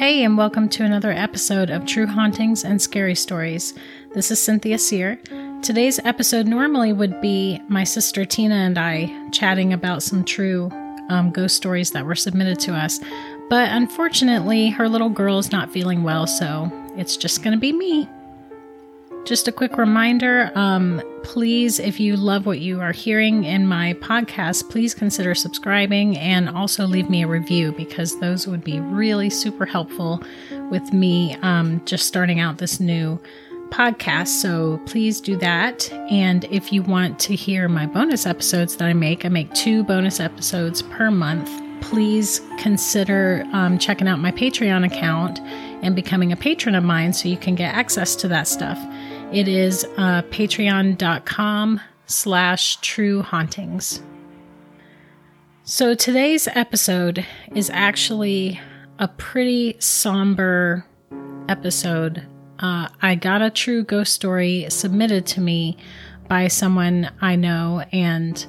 Hey, and welcome to another episode of True Hauntings and Scary Stories. This is Cynthia Seer. Today's episode normally would be my sister Tina and I chatting about some true um, ghost stories that were submitted to us. But unfortunately, her little girl is not feeling well, so it's just going to be me. Just a quick reminder um, please, if you love what you are hearing in my podcast, please consider subscribing and also leave me a review because those would be really super helpful with me um, just starting out this new podcast. So please do that. And if you want to hear my bonus episodes that I make, I make two bonus episodes per month. Please consider um, checking out my Patreon account and becoming a patron of mine so you can get access to that stuff. It is uh, patreon.com slash true hauntings. So today's episode is actually a pretty somber episode. Uh, I got a true ghost story submitted to me by someone I know, and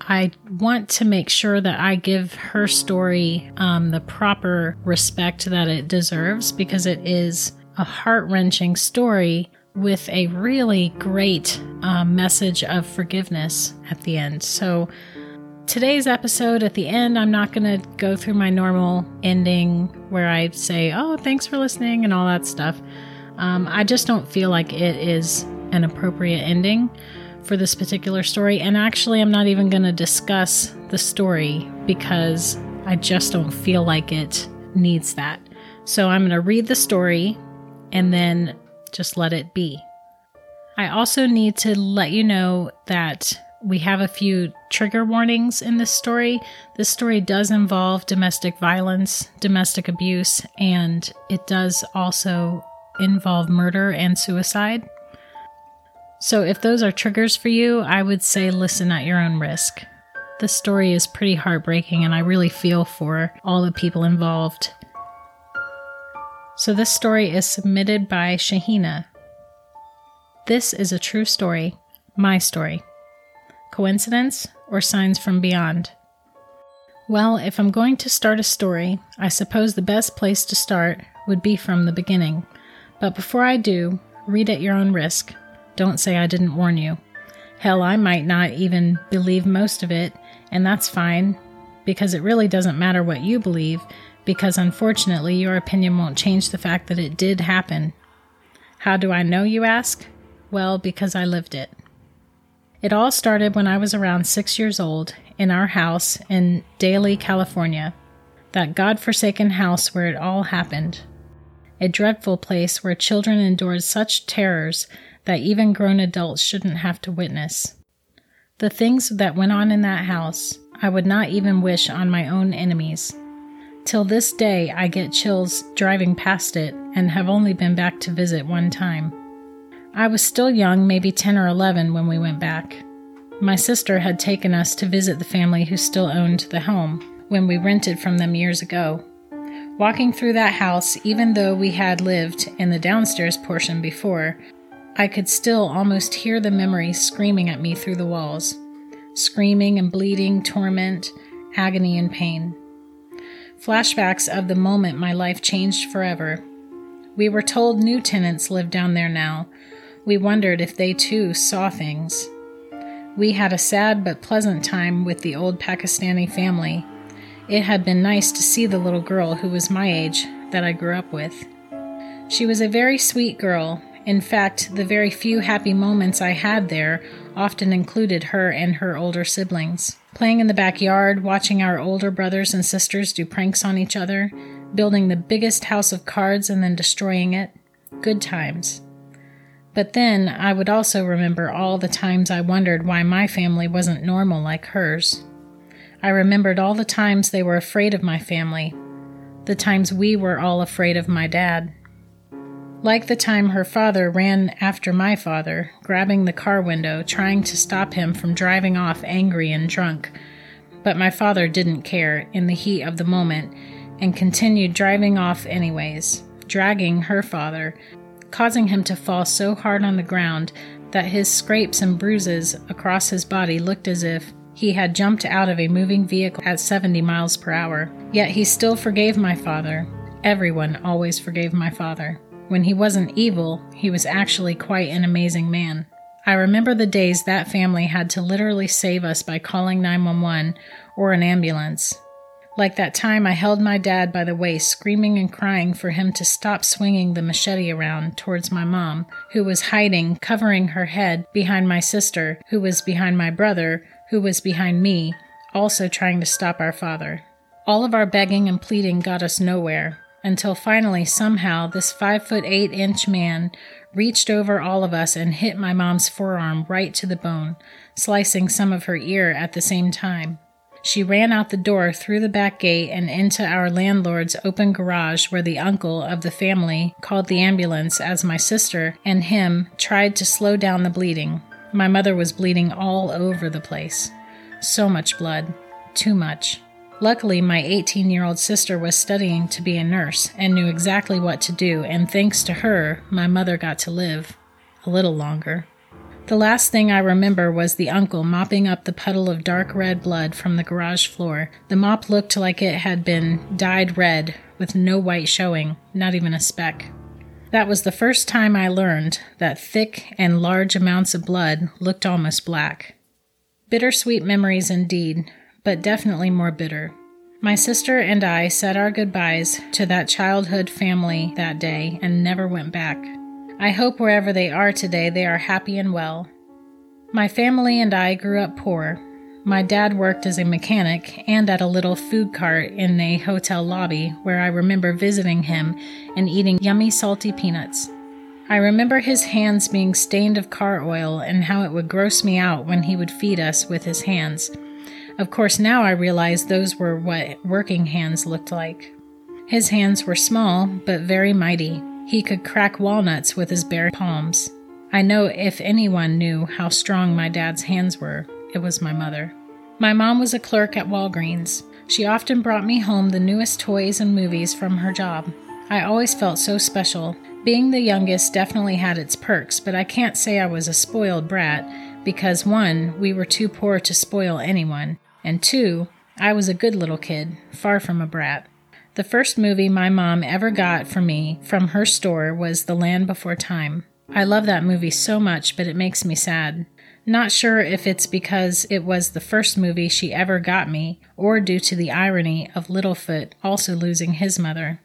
I want to make sure that I give her story um, the proper respect that it deserves because it is a heart wrenching story with a really great uh, message of forgiveness at the end. So, today's episode, at the end, I'm not going to go through my normal ending where I say, oh, thanks for listening and all that stuff. Um, I just don't feel like it is an appropriate ending for this particular story. And actually, I'm not even going to discuss the story because I just don't feel like it needs that. So, I'm going to read the story and then just let it be. I also need to let you know that we have a few trigger warnings in this story. This story does involve domestic violence, domestic abuse, and it does also involve murder and suicide. So, if those are triggers for you, I would say listen at your own risk. This story is pretty heartbreaking, and I really feel for all the people involved. So, this story is submitted by Shaheena. This is a true story, my story. Coincidence or signs from beyond? Well, if I'm going to start a story, I suppose the best place to start would be from the beginning. But before I do, read at your own risk. Don't say I didn't warn you. Hell, I might not even believe most of it, and that's fine, because it really doesn't matter what you believe because unfortunately, your opinion won't change the fact that it did happen. How do I know, you ask? Well, because I lived it. It all started when I was around six years old in our house in Daly, California, that god-forsaken house where it all happened. A dreadful place where children endured such terrors that even grown adults shouldn't have to witness. The things that went on in that house, I would not even wish on my own enemies. Till this day, I get chills driving past it and have only been back to visit one time. I was still young, maybe 10 or 11, when we went back. My sister had taken us to visit the family who still owned the home when we rented from them years ago. Walking through that house, even though we had lived in the downstairs portion before, I could still almost hear the memories screaming at me through the walls. Screaming and bleeding, torment, agony, and pain. Flashbacks of the moment my life changed forever. We were told new tenants lived down there now. We wondered if they too saw things. We had a sad but pleasant time with the old Pakistani family. It had been nice to see the little girl who was my age that I grew up with. She was a very sweet girl. In fact, the very few happy moments I had there often included her and her older siblings playing in the backyard, watching our older brothers and sisters do pranks on each other, building the biggest house of cards and then destroying it. Good times. But then I would also remember all the times I wondered why my family wasn't normal like hers. I remembered all the times they were afraid of my family, the times we were all afraid of my dad. Like the time her father ran after my father, grabbing the car window, trying to stop him from driving off angry and drunk. But my father didn't care in the heat of the moment and continued driving off anyways, dragging her father, causing him to fall so hard on the ground that his scrapes and bruises across his body looked as if he had jumped out of a moving vehicle at 70 miles per hour. Yet he still forgave my father everyone always forgave my father. When he wasn't evil, he was actually quite an amazing man. I remember the days that family had to literally save us by calling 911 or an ambulance. Like that time I held my dad by the waist, screaming and crying for him to stop swinging the machete around towards my mom, who was hiding, covering her head behind my sister, who was behind my brother, who was behind me, also trying to stop our father. All of our begging and pleading got us nowhere, until finally, somehow, this five foot eight inch man reached over all of us and hit my mom's forearm right to the bone, slicing some of her ear at the same time. She ran out the door through the back gate and into our landlord's open garage, where the uncle of the family called the ambulance as my sister and him tried to slow down the bleeding. My mother was bleeding all over the place. So much blood. Too much. Luckily, my 18 year old sister was studying to be a nurse and knew exactly what to do, and thanks to her, my mother got to live a little longer. The last thing I remember was the uncle mopping up the puddle of dark red blood from the garage floor. The mop looked like it had been dyed red, with no white showing, not even a speck. That was the first time I learned that thick and large amounts of blood looked almost black. Bittersweet memories indeed, but definitely more bitter. My sister and I said our goodbyes to that childhood family that day and never went back. I hope wherever they are today, they are happy and well. My family and I grew up poor. My dad worked as a mechanic and at a little food cart in a hotel lobby where I remember visiting him and eating yummy salty peanuts. I remember his hands being stained of car oil and how it would gross me out when he would feed us with his hands. Of course, now I realize those were what working hands looked like. His hands were small, but very mighty. He could crack walnuts with his bare palms. I know if anyone knew how strong my dad's hands were, it was my mother. My mom was a clerk at Walgreens. She often brought me home the newest toys and movies from her job. I always felt so special. Being the youngest definitely had its perks, but I can't say I was a spoiled brat because one, we were too poor to spoil anyone, and two, I was a good little kid, far from a brat. The first movie my mom ever got for me from her store was The Land Before Time. I love that movie so much, but it makes me sad. Not sure if it's because it was the first movie she ever got me, or due to the irony of Littlefoot also losing his mother.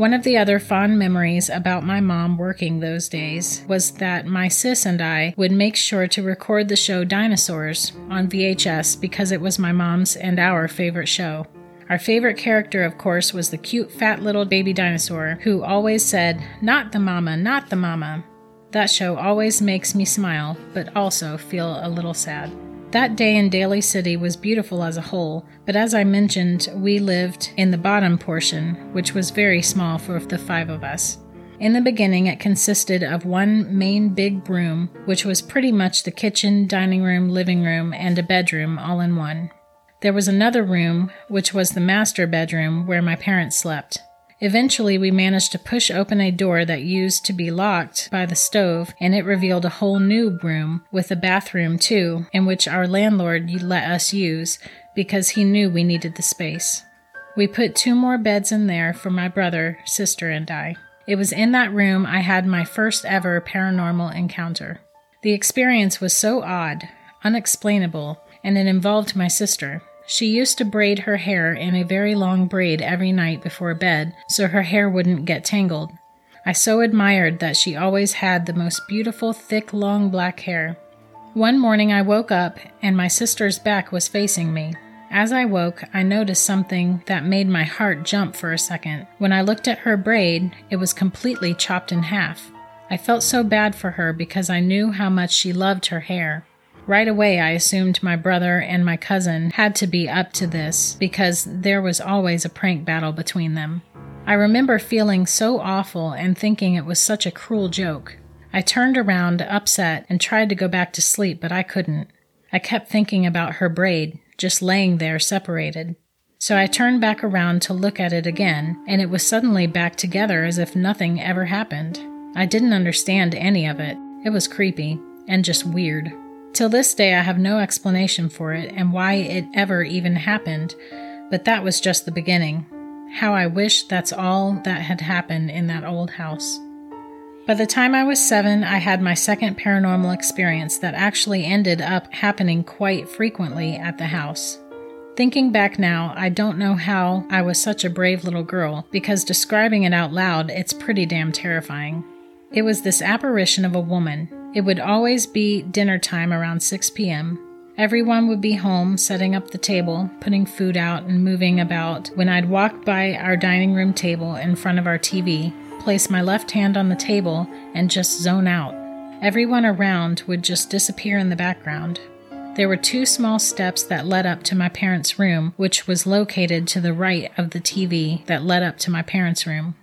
One of the other fond memories about my mom working those days was that my sis and I would make sure to record the show Dinosaurs on VHS because it was my mom's and our favorite show. Our favorite character, of course, was the cute fat little baby dinosaur who always said, Not the mama, not the mama. That show always makes me smile, but also feel a little sad. That day in Daly City was beautiful as a whole, but as I mentioned, we lived in the bottom portion, which was very small for the five of us. In the beginning, it consisted of one main big room, which was pretty much the kitchen, dining room, living room, and a bedroom all in one. There was another room, which was the master bedroom where my parents slept. Eventually, we managed to push open a door that used to be locked by the stove, and it revealed a whole new room with a bathroom, too, in which our landlord let us use because he knew we needed the space. We put two more beds in there for my brother, sister, and I. It was in that room I had my first ever paranormal encounter. The experience was so odd, unexplainable, and it involved my sister. She used to braid her hair in a very long braid every night before bed so her hair wouldn't get tangled. I so admired that she always had the most beautiful, thick, long black hair. One morning I woke up and my sister's back was facing me. As I woke, I noticed something that made my heart jump for a second. When I looked at her braid, it was completely chopped in half. I felt so bad for her because I knew how much she loved her hair. Right away, I assumed my brother and my cousin had to be up to this because there was always a prank battle between them. I remember feeling so awful and thinking it was such a cruel joke. I turned around, upset, and tried to go back to sleep, but I couldn't. I kept thinking about her braid, just laying there separated. So I turned back around to look at it again, and it was suddenly back together as if nothing ever happened. I didn't understand any of it. It was creepy and just weird. Till this day, I have no explanation for it and why it ever even happened, but that was just the beginning. how I wish that's all that had happened in that old house. By the time I was seven, I had my second paranormal experience that actually ended up happening quite frequently at the house. Thinking back now, I don't know how I was such a brave little girl, because describing it out loud, it's pretty damn terrifying. It was this apparition of a woman. It would always be dinner time around 6 p.m. Everyone would be home, setting up the table, putting food out, and moving about when I'd walk by our dining room table in front of our TV, place my left hand on the table, and just zone out. Everyone around would just disappear in the background. There were two small steps that led up to my parents' room, which was located to the right of the TV that led up to my parents' room.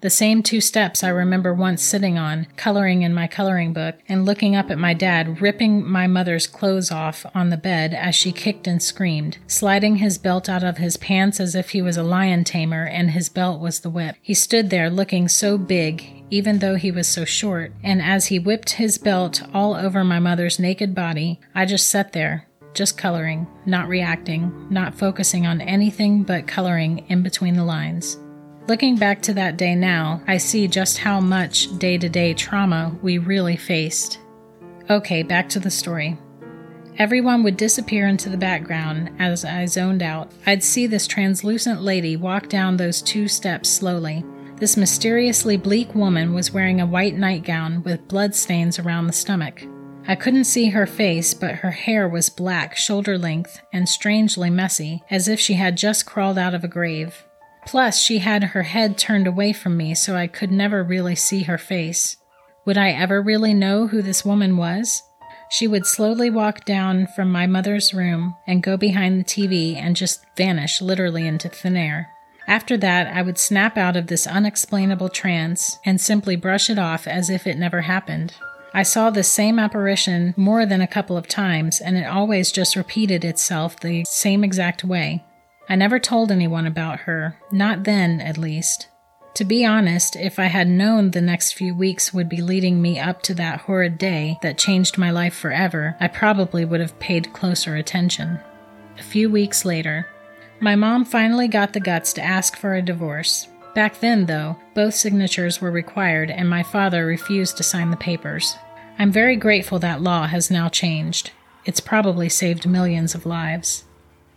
The same two steps I remember once sitting on, coloring in my coloring book, and looking up at my dad ripping my mother's clothes off on the bed as she kicked and screamed, sliding his belt out of his pants as if he was a lion tamer and his belt was the whip. He stood there looking so big, even though he was so short, and as he whipped his belt all over my mother's naked body, I just sat there, just coloring, not reacting, not focusing on anything but coloring in between the lines. Looking back to that day now, I see just how much day to day trauma we really faced. Okay, back to the story. Everyone would disappear into the background as I zoned out. I'd see this translucent lady walk down those two steps slowly. This mysteriously bleak woman was wearing a white nightgown with blood stains around the stomach. I couldn't see her face, but her hair was black, shoulder length, and strangely messy, as if she had just crawled out of a grave. Plus, she had her head turned away from me, so I could never really see her face. Would I ever really know who this woman was? She would slowly walk down from my mother's room and go behind the TV and just vanish literally into thin air. After that, I would snap out of this unexplainable trance and simply brush it off as if it never happened. I saw this same apparition more than a couple of times, and it always just repeated itself the same exact way. I never told anyone about her, not then at least. To be honest, if I had known the next few weeks would be leading me up to that horrid day that changed my life forever, I probably would have paid closer attention. A few weeks later, my mom finally got the guts to ask for a divorce. Back then, though, both signatures were required and my father refused to sign the papers. I'm very grateful that law has now changed. It's probably saved millions of lives.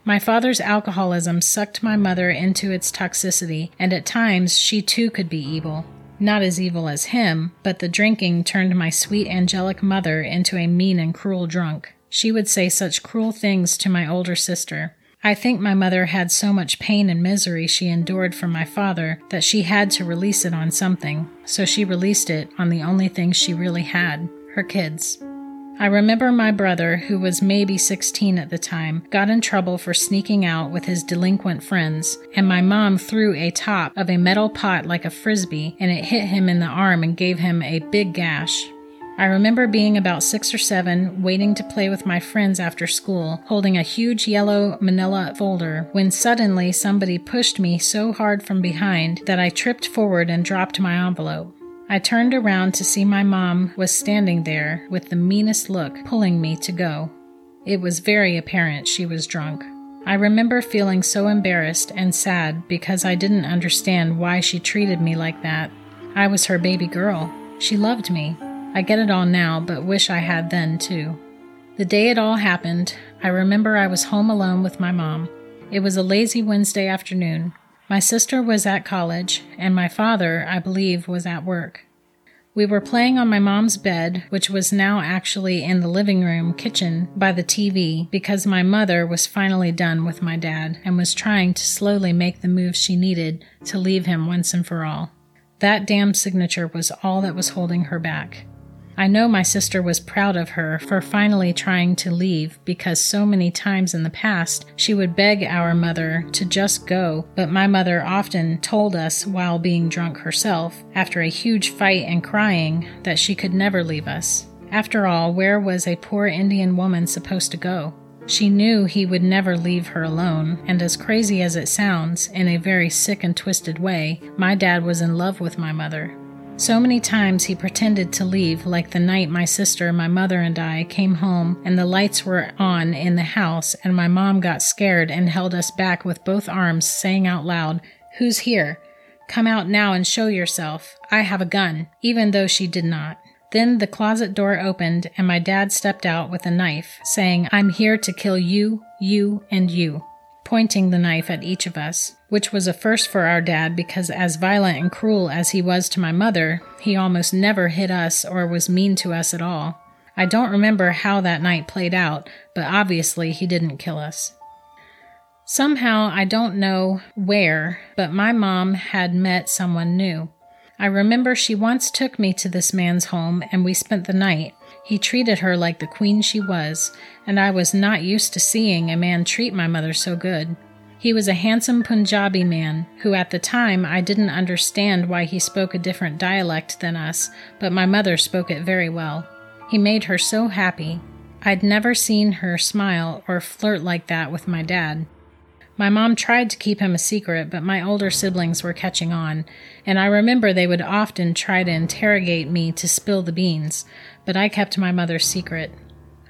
My father's alcoholism sucked my mother into its toxicity, and at times she too could be evil. Not as evil as him, but the drinking turned my sweet angelic mother into a mean and cruel drunk. She would say such cruel things to my older sister. I think my mother had so much pain and misery she endured from my father that she had to release it on something, so she released it on the only thing she really had her kids. I remember my brother, who was maybe 16 at the time, got in trouble for sneaking out with his delinquent friends, and my mom threw a top of a metal pot like a frisbee, and it hit him in the arm and gave him a big gash. I remember being about six or seven, waiting to play with my friends after school, holding a huge yellow manila folder, when suddenly somebody pushed me so hard from behind that I tripped forward and dropped my envelope. I turned around to see my mom was standing there with the meanest look, pulling me to go. It was very apparent she was drunk. I remember feeling so embarrassed and sad because I didn't understand why she treated me like that. I was her baby girl. She loved me. I get it all now, but wish I had then too. The day it all happened, I remember I was home alone with my mom. It was a lazy Wednesday afternoon. My sister was at college, and my father, I believe, was at work. We were playing on my mom's bed, which was now actually in the living room kitchen by the TV, because my mother was finally done with my dad and was trying to slowly make the move she needed to leave him once and for all. That damn signature was all that was holding her back. I know my sister was proud of her for finally trying to leave because so many times in the past she would beg our mother to just go, but my mother often told us while being drunk herself, after a huge fight and crying, that she could never leave us. After all, where was a poor Indian woman supposed to go? She knew he would never leave her alone, and as crazy as it sounds, in a very sick and twisted way, my dad was in love with my mother. So many times he pretended to leave, like the night my sister, my mother, and I came home and the lights were on in the house, and my mom got scared and held us back with both arms, saying out loud, Who's here? Come out now and show yourself. I have a gun, even though she did not. Then the closet door opened and my dad stepped out with a knife, saying, I'm here to kill you, you, and you, pointing the knife at each of us, which was a first for our dad because, as violent and cruel as he was to my mother, he almost never hit us or was mean to us at all. I don't remember how that night played out, but obviously he didn't kill us. Somehow, I don't know where, but my mom had met someone new. I remember she once took me to this man's home and we spent the night. He treated her like the queen she was, and I was not used to seeing a man treat my mother so good. He was a handsome Punjabi man who, at the time, I didn't understand why he spoke a different dialect than us, but my mother spoke it very well. He made her so happy. I'd never seen her smile or flirt like that with my dad. My mom tried to keep him a secret, but my older siblings were catching on, and I remember they would often try to interrogate me to spill the beans, but I kept my mother's secret.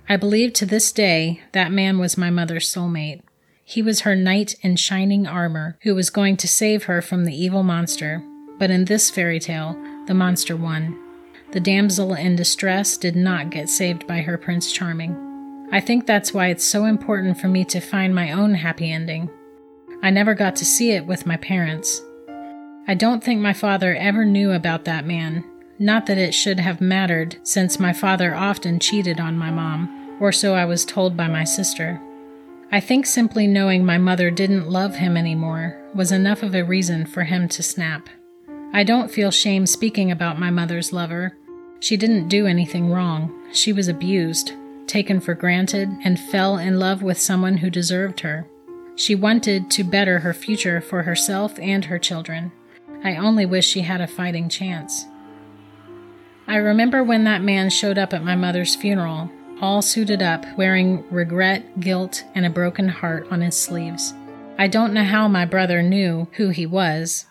I believe to this day that man was my mother's soulmate. He was her knight in shining armor who was going to save her from the evil monster, but in this fairy tale, the monster won. The damsel in distress did not get saved by her Prince Charming. I think that's why it's so important for me to find my own happy ending. I never got to see it with my parents. I don't think my father ever knew about that man, not that it should have mattered, since my father often cheated on my mom, or so I was told by my sister. I think simply knowing my mother didn't love him anymore was enough of a reason for him to snap. I don't feel shame speaking about my mother's lover. She didn't do anything wrong. She was abused, taken for granted, and fell in love with someone who deserved her. She wanted to better her future for herself and her children. I only wish she had a fighting chance. I remember when that man showed up at my mother's funeral, all suited up, wearing regret, guilt, and a broken heart on his sleeves. I don't know how my brother knew who he was.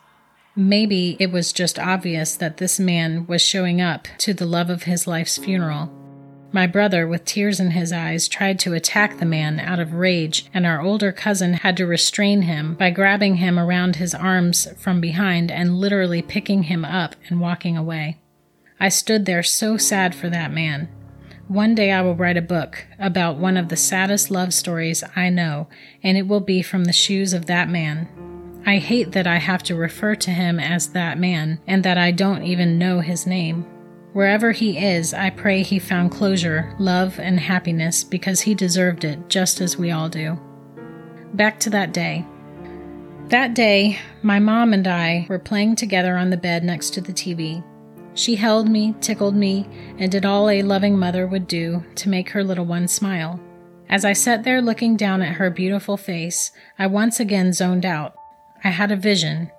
Maybe it was just obvious that this man was showing up to the love of his life's funeral. My brother, with tears in his eyes, tried to attack the man out of rage, and our older cousin had to restrain him by grabbing him around his arms from behind and literally picking him up and walking away. I stood there so sad for that man. One day I will write a book about one of the saddest love stories I know, and it will be from the shoes of that man. I hate that I have to refer to him as that man, and that I don't even know his name. Wherever he is, I pray he found closure, love, and happiness because he deserved it just as we all do. Back to that day. That day, my mom and I were playing together on the bed next to the TV. She held me, tickled me, and did all a loving mother would do to make her little one smile. As I sat there looking down at her beautiful face, I once again zoned out. I had a vision,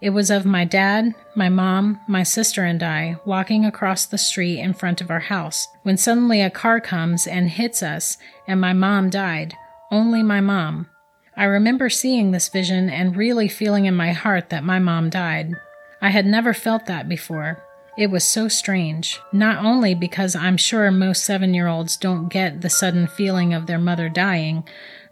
it was of my dad, my mom, my sister, and I walking across the street in front of our house when suddenly a car comes and hits us, and my mom died. Only my mom. I remember seeing this vision and really feeling in my heart that my mom died. I had never felt that before. It was so strange, not only because I'm sure most seven year olds don't get the sudden feeling of their mother dying,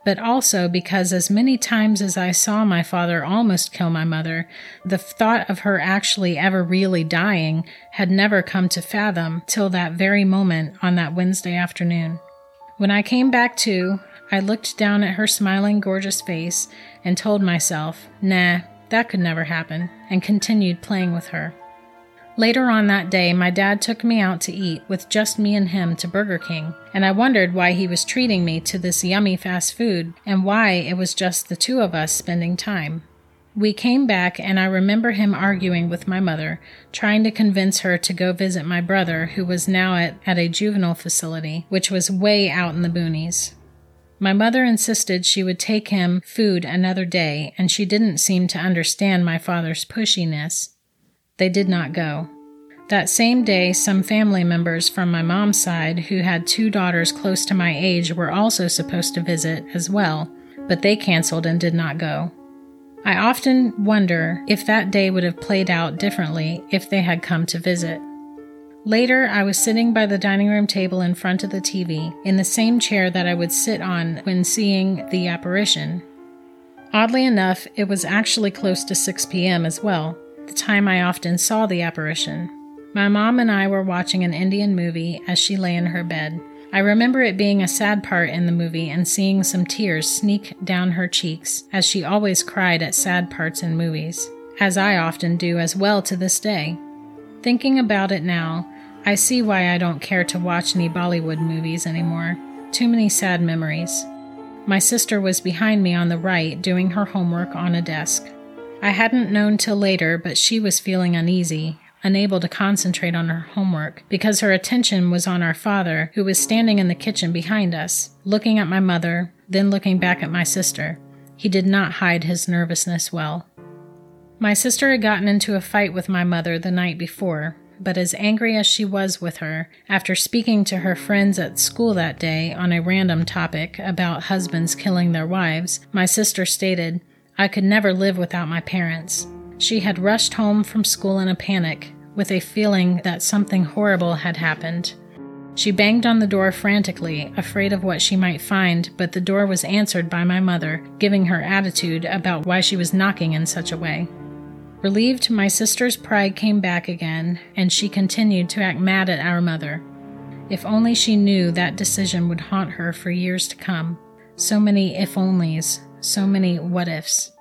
but also because as many times as I saw my father almost kill my mother, the thought of her actually ever really dying had never come to fathom till that very moment on that Wednesday afternoon. When I came back to, I looked down at her smiling, gorgeous face and told myself, nah, that could never happen, and continued playing with her. Later on that day, my dad took me out to eat with just me and him to Burger King, and I wondered why he was treating me to this yummy fast food and why it was just the two of us spending time. We came back, and I remember him arguing with my mother, trying to convince her to go visit my brother, who was now at, at a juvenile facility, which was way out in the boonies. My mother insisted she would take him food another day, and she didn't seem to understand my father's pushiness. They did not go. That same day, some family members from my mom's side who had two daughters close to my age were also supposed to visit as well, but they canceled and did not go. I often wonder if that day would have played out differently if they had come to visit. Later, I was sitting by the dining room table in front of the TV, in the same chair that I would sit on when seeing the apparition. Oddly enough, it was actually close to 6 p.m. as well, the time I often saw the apparition. My mom and I were watching an Indian movie as she lay in her bed. I remember it being a sad part in the movie and seeing some tears sneak down her cheeks, as she always cried at sad parts in movies, as I often do as well to this day. Thinking about it now, I see why I don't care to watch any Bollywood movies anymore. Too many sad memories. My sister was behind me on the right doing her homework on a desk. I hadn't known till later, but she was feeling uneasy, unable to concentrate on her homework because her attention was on our father, who was standing in the kitchen behind us, looking at my mother, then looking back at my sister. He did not hide his nervousness well. My sister had gotten into a fight with my mother the night before, but as angry as she was with her, after speaking to her friends at school that day on a random topic about husbands killing their wives, my sister stated, I could never live without my parents. She had rushed home from school in a panic, with a feeling that something horrible had happened. She banged on the door frantically, afraid of what she might find, but the door was answered by my mother, giving her attitude about why she was knocking in such a way. Relieved, my sister's pride came back again, and she continued to act mad at our mother. If only she knew that decision would haunt her for years to come. So many if onlys, so many what ifs.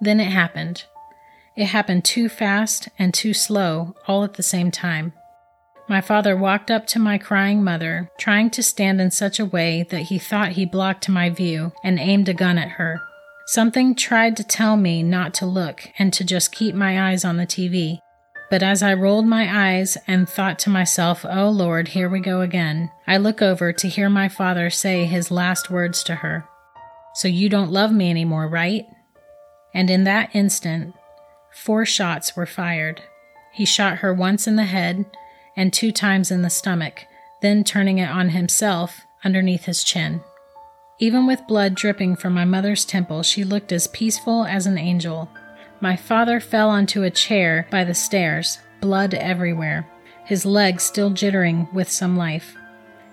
Then it happened. It happened too fast and too slow, all at the same time. My father walked up to my crying mother, trying to stand in such a way that he thought he blocked my view, and aimed a gun at her. Something tried to tell me not to look and to just keep my eyes on the TV. But as I rolled my eyes and thought to myself, Oh Lord, here we go again, I look over to hear my father say his last words to her So you don't love me anymore, right? And in that instant, four shots were fired. He shot her once in the head and two times in the stomach, then turning it on himself underneath his chin. Even with blood dripping from my mother's temple, she looked as peaceful as an angel. My father fell onto a chair by the stairs, blood everywhere, his legs still jittering with some life.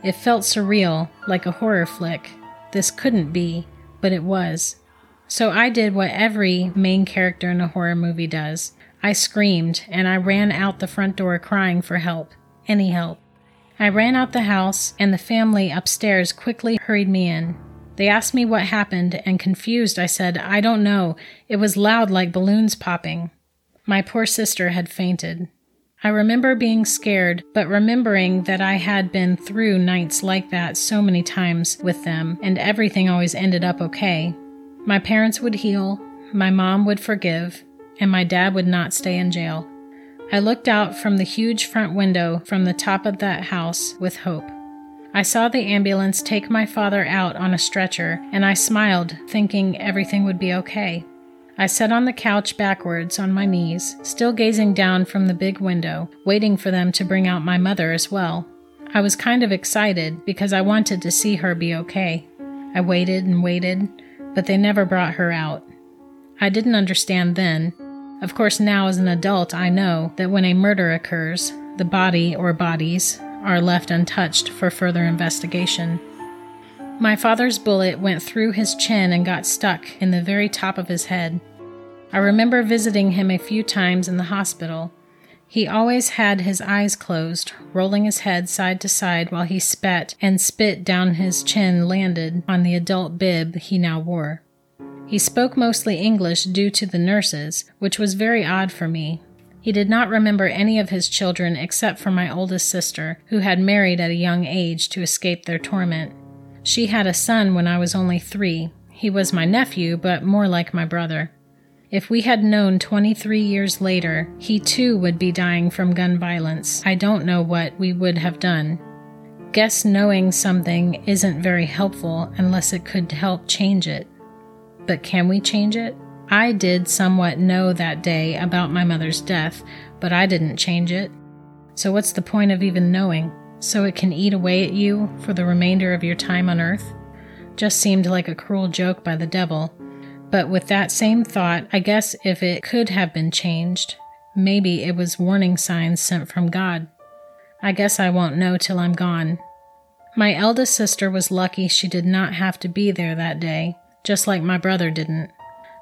It felt surreal, like a horror flick. This couldn't be, but it was. So I did what every main character in a horror movie does. I screamed, and I ran out the front door crying for help. Any help. I ran out the house, and the family upstairs quickly hurried me in. They asked me what happened, and confused, I said, I don't know. It was loud like balloons popping. My poor sister had fainted. I remember being scared, but remembering that I had been through nights like that so many times with them, and everything always ended up okay. My parents would heal, my mom would forgive, and my dad would not stay in jail. I looked out from the huge front window from the top of that house with hope. I saw the ambulance take my father out on a stretcher, and I smiled, thinking everything would be okay. I sat on the couch backwards on my knees, still gazing down from the big window, waiting for them to bring out my mother as well. I was kind of excited because I wanted to see her be okay. I waited and waited, but they never brought her out. I didn't understand then. Of course, now as an adult, I know that when a murder occurs, the body or bodies are left untouched for further investigation. My father's bullet went through his chin and got stuck in the very top of his head. I remember visiting him a few times in the hospital. He always had his eyes closed, rolling his head side to side while he spat and spit down his chin landed on the adult bib he now wore. He spoke mostly English due to the nurses, which was very odd for me, he did not remember any of his children except for my oldest sister, who had married at a young age to escape their torment. She had a son when I was only three. He was my nephew, but more like my brother. If we had known 23 years later he too would be dying from gun violence, I don't know what we would have done. Guess knowing something isn't very helpful unless it could help change it. But can we change it? I did somewhat know that day about my mother's death, but I didn't change it. So, what's the point of even knowing? So it can eat away at you for the remainder of your time on earth? Just seemed like a cruel joke by the devil. But with that same thought, I guess if it could have been changed, maybe it was warning signs sent from God. I guess I won't know till I'm gone. My eldest sister was lucky she did not have to be there that day, just like my brother didn't.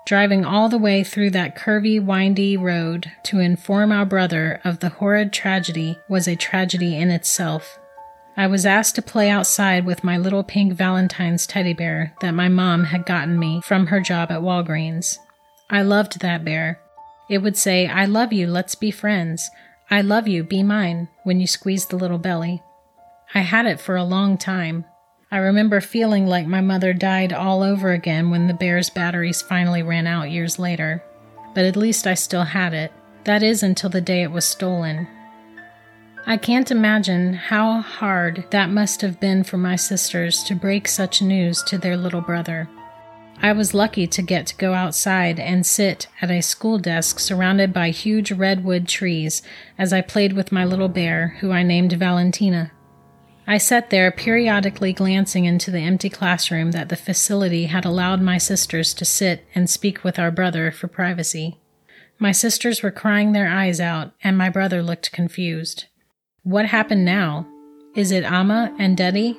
Driving all the way through that curvy, windy road to inform our brother of the horrid tragedy was a tragedy in itself. I was asked to play outside with my little pink Valentine's teddy bear that my mom had gotten me from her job at Walgreens. I loved that bear. It would say, I love you, let's be friends. I love you, be mine, when you squeezed the little belly. I had it for a long time. I remember feeling like my mother died all over again when the bear's batteries finally ran out years later. But at least I still had it. That is until the day it was stolen. I can't imagine how hard that must have been for my sisters to break such news to their little brother. I was lucky to get to go outside and sit at a school desk surrounded by huge redwood trees as I played with my little bear, who I named Valentina. I sat there periodically glancing into the empty classroom that the facility had allowed my sisters to sit and speak with our brother for privacy. My sisters were crying their eyes out, and my brother looked confused. What happened now? Is it Amma and Daddy?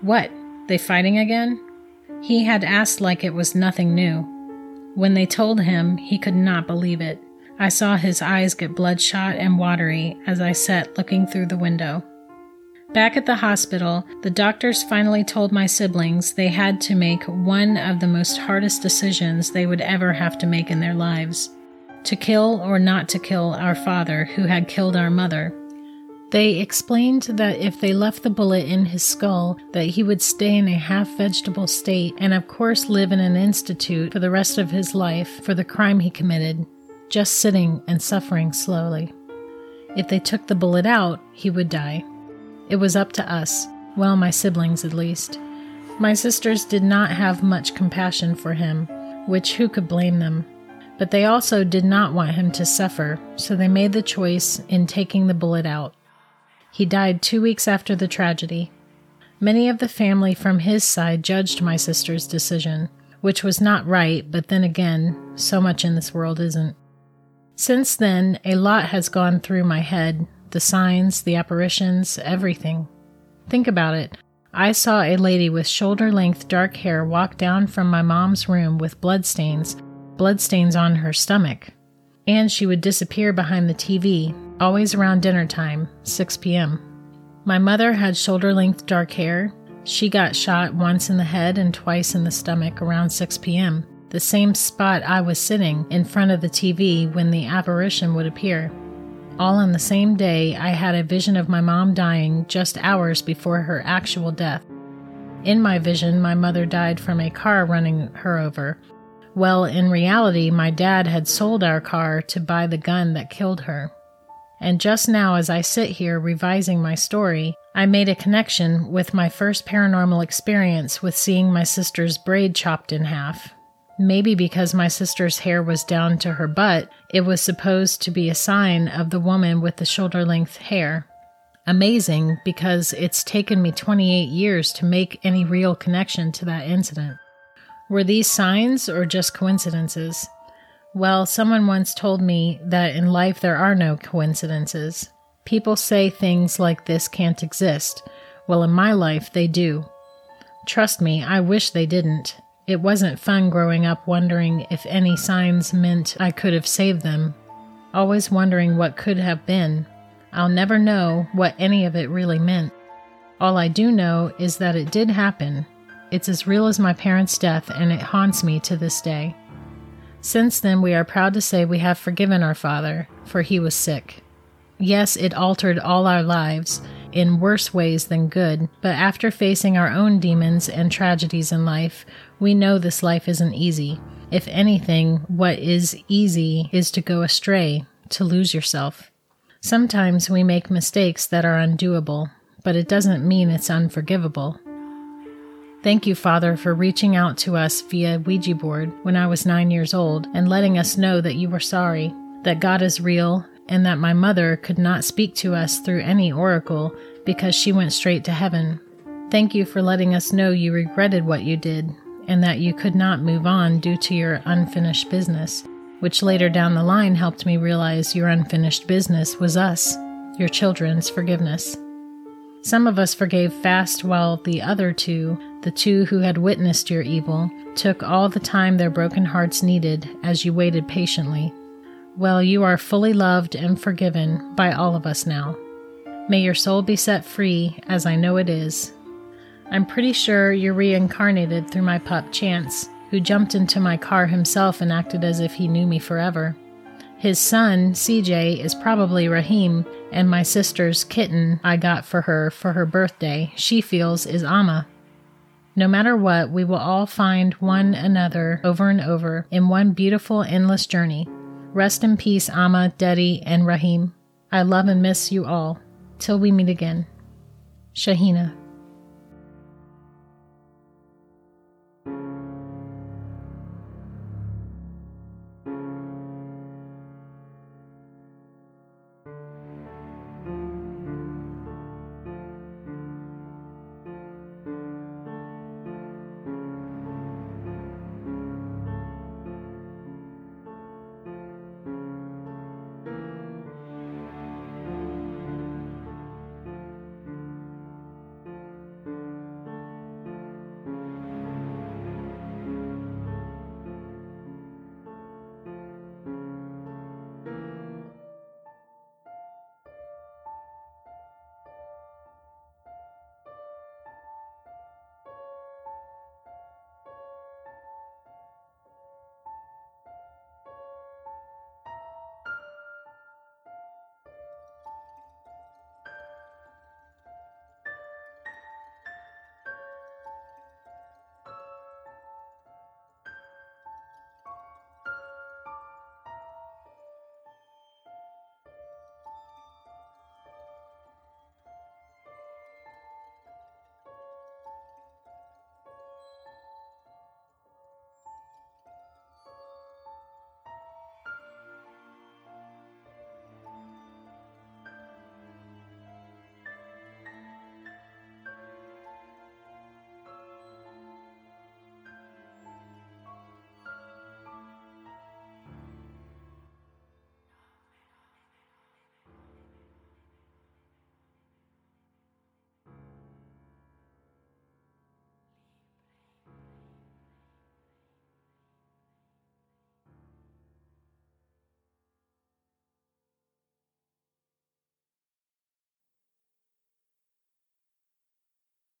What? They fighting again? He had asked like it was nothing new. When they told him, he could not believe it. I saw his eyes get bloodshot and watery as I sat looking through the window. Back at the hospital, the doctors finally told my siblings they had to make one of the most hardest decisions they would ever have to make in their lives to kill or not to kill our father who had killed our mother. They explained that if they left the bullet in his skull, that he would stay in a half vegetable state and of course live in an institute for the rest of his life for the crime he committed, just sitting and suffering slowly. If they took the bullet out, he would die. It was up to us, well, my siblings at least. My sisters did not have much compassion for him, which who could blame them? But they also did not want him to suffer, so they made the choice in taking the bullet out. He died two weeks after the tragedy. Many of the family from his side judged my sister's decision, which was not right, but then again, so much in this world isn't. Since then, a lot has gone through my head, the signs, the apparitions, everything. Think about it. I saw a lady with shoulder length dark hair walk down from my mom's room with bloodstains, bloodstains on her stomach. And she would disappear behind the TV, always around dinner time, 6 p.m. My mother had shoulder length dark hair. She got shot once in the head and twice in the stomach around 6 p.m., the same spot I was sitting in front of the TV when the apparition would appear. All on the same day, I had a vision of my mom dying just hours before her actual death. In my vision, my mother died from a car running her over. Well, in reality, my dad had sold our car to buy the gun that killed her. And just now, as I sit here revising my story, I made a connection with my first paranormal experience with seeing my sister's braid chopped in half. Maybe because my sister's hair was down to her butt, it was supposed to be a sign of the woman with the shoulder length hair. Amazing because it's taken me 28 years to make any real connection to that incident. Were these signs or just coincidences? Well, someone once told me that in life there are no coincidences. People say things like this can't exist. Well, in my life, they do. Trust me, I wish they didn't. It wasn't fun growing up wondering if any signs meant I could have saved them. Always wondering what could have been. I'll never know what any of it really meant. All I do know is that it did happen. It's as real as my parents' death, and it haunts me to this day. Since then, we are proud to say we have forgiven our father, for he was sick. Yes, it altered all our lives, in worse ways than good, but after facing our own demons and tragedies in life, we know this life isn't easy. If anything, what is easy is to go astray, to lose yourself. Sometimes we make mistakes that are undoable, but it doesn't mean it's unforgivable. Thank you, Father, for reaching out to us via Ouija board when I was nine years old and letting us know that you were sorry, that God is real, and that my mother could not speak to us through any oracle because she went straight to heaven. Thank you for letting us know you regretted what you did and that you could not move on due to your unfinished business, which later down the line helped me realize your unfinished business was us, your children's forgiveness. Some of us forgave fast, while the other two, the two who had witnessed your evil, took all the time their broken hearts needed as you waited patiently. Well, you are fully loved and forgiven by all of us now. May your soul be set free, as I know it is. I'm pretty sure you're reincarnated through my pup Chance, who jumped into my car himself and acted as if he knew me forever. His son, CJ, is probably Rahim, and my sister's kitten I got for her for her birthday, she feels is Amma. No matter what, we will all find one another over and over in one beautiful, endless journey. Rest in peace, Amma, Dedi, and Rahim. I love and miss you all. Till we meet again. Shaheena.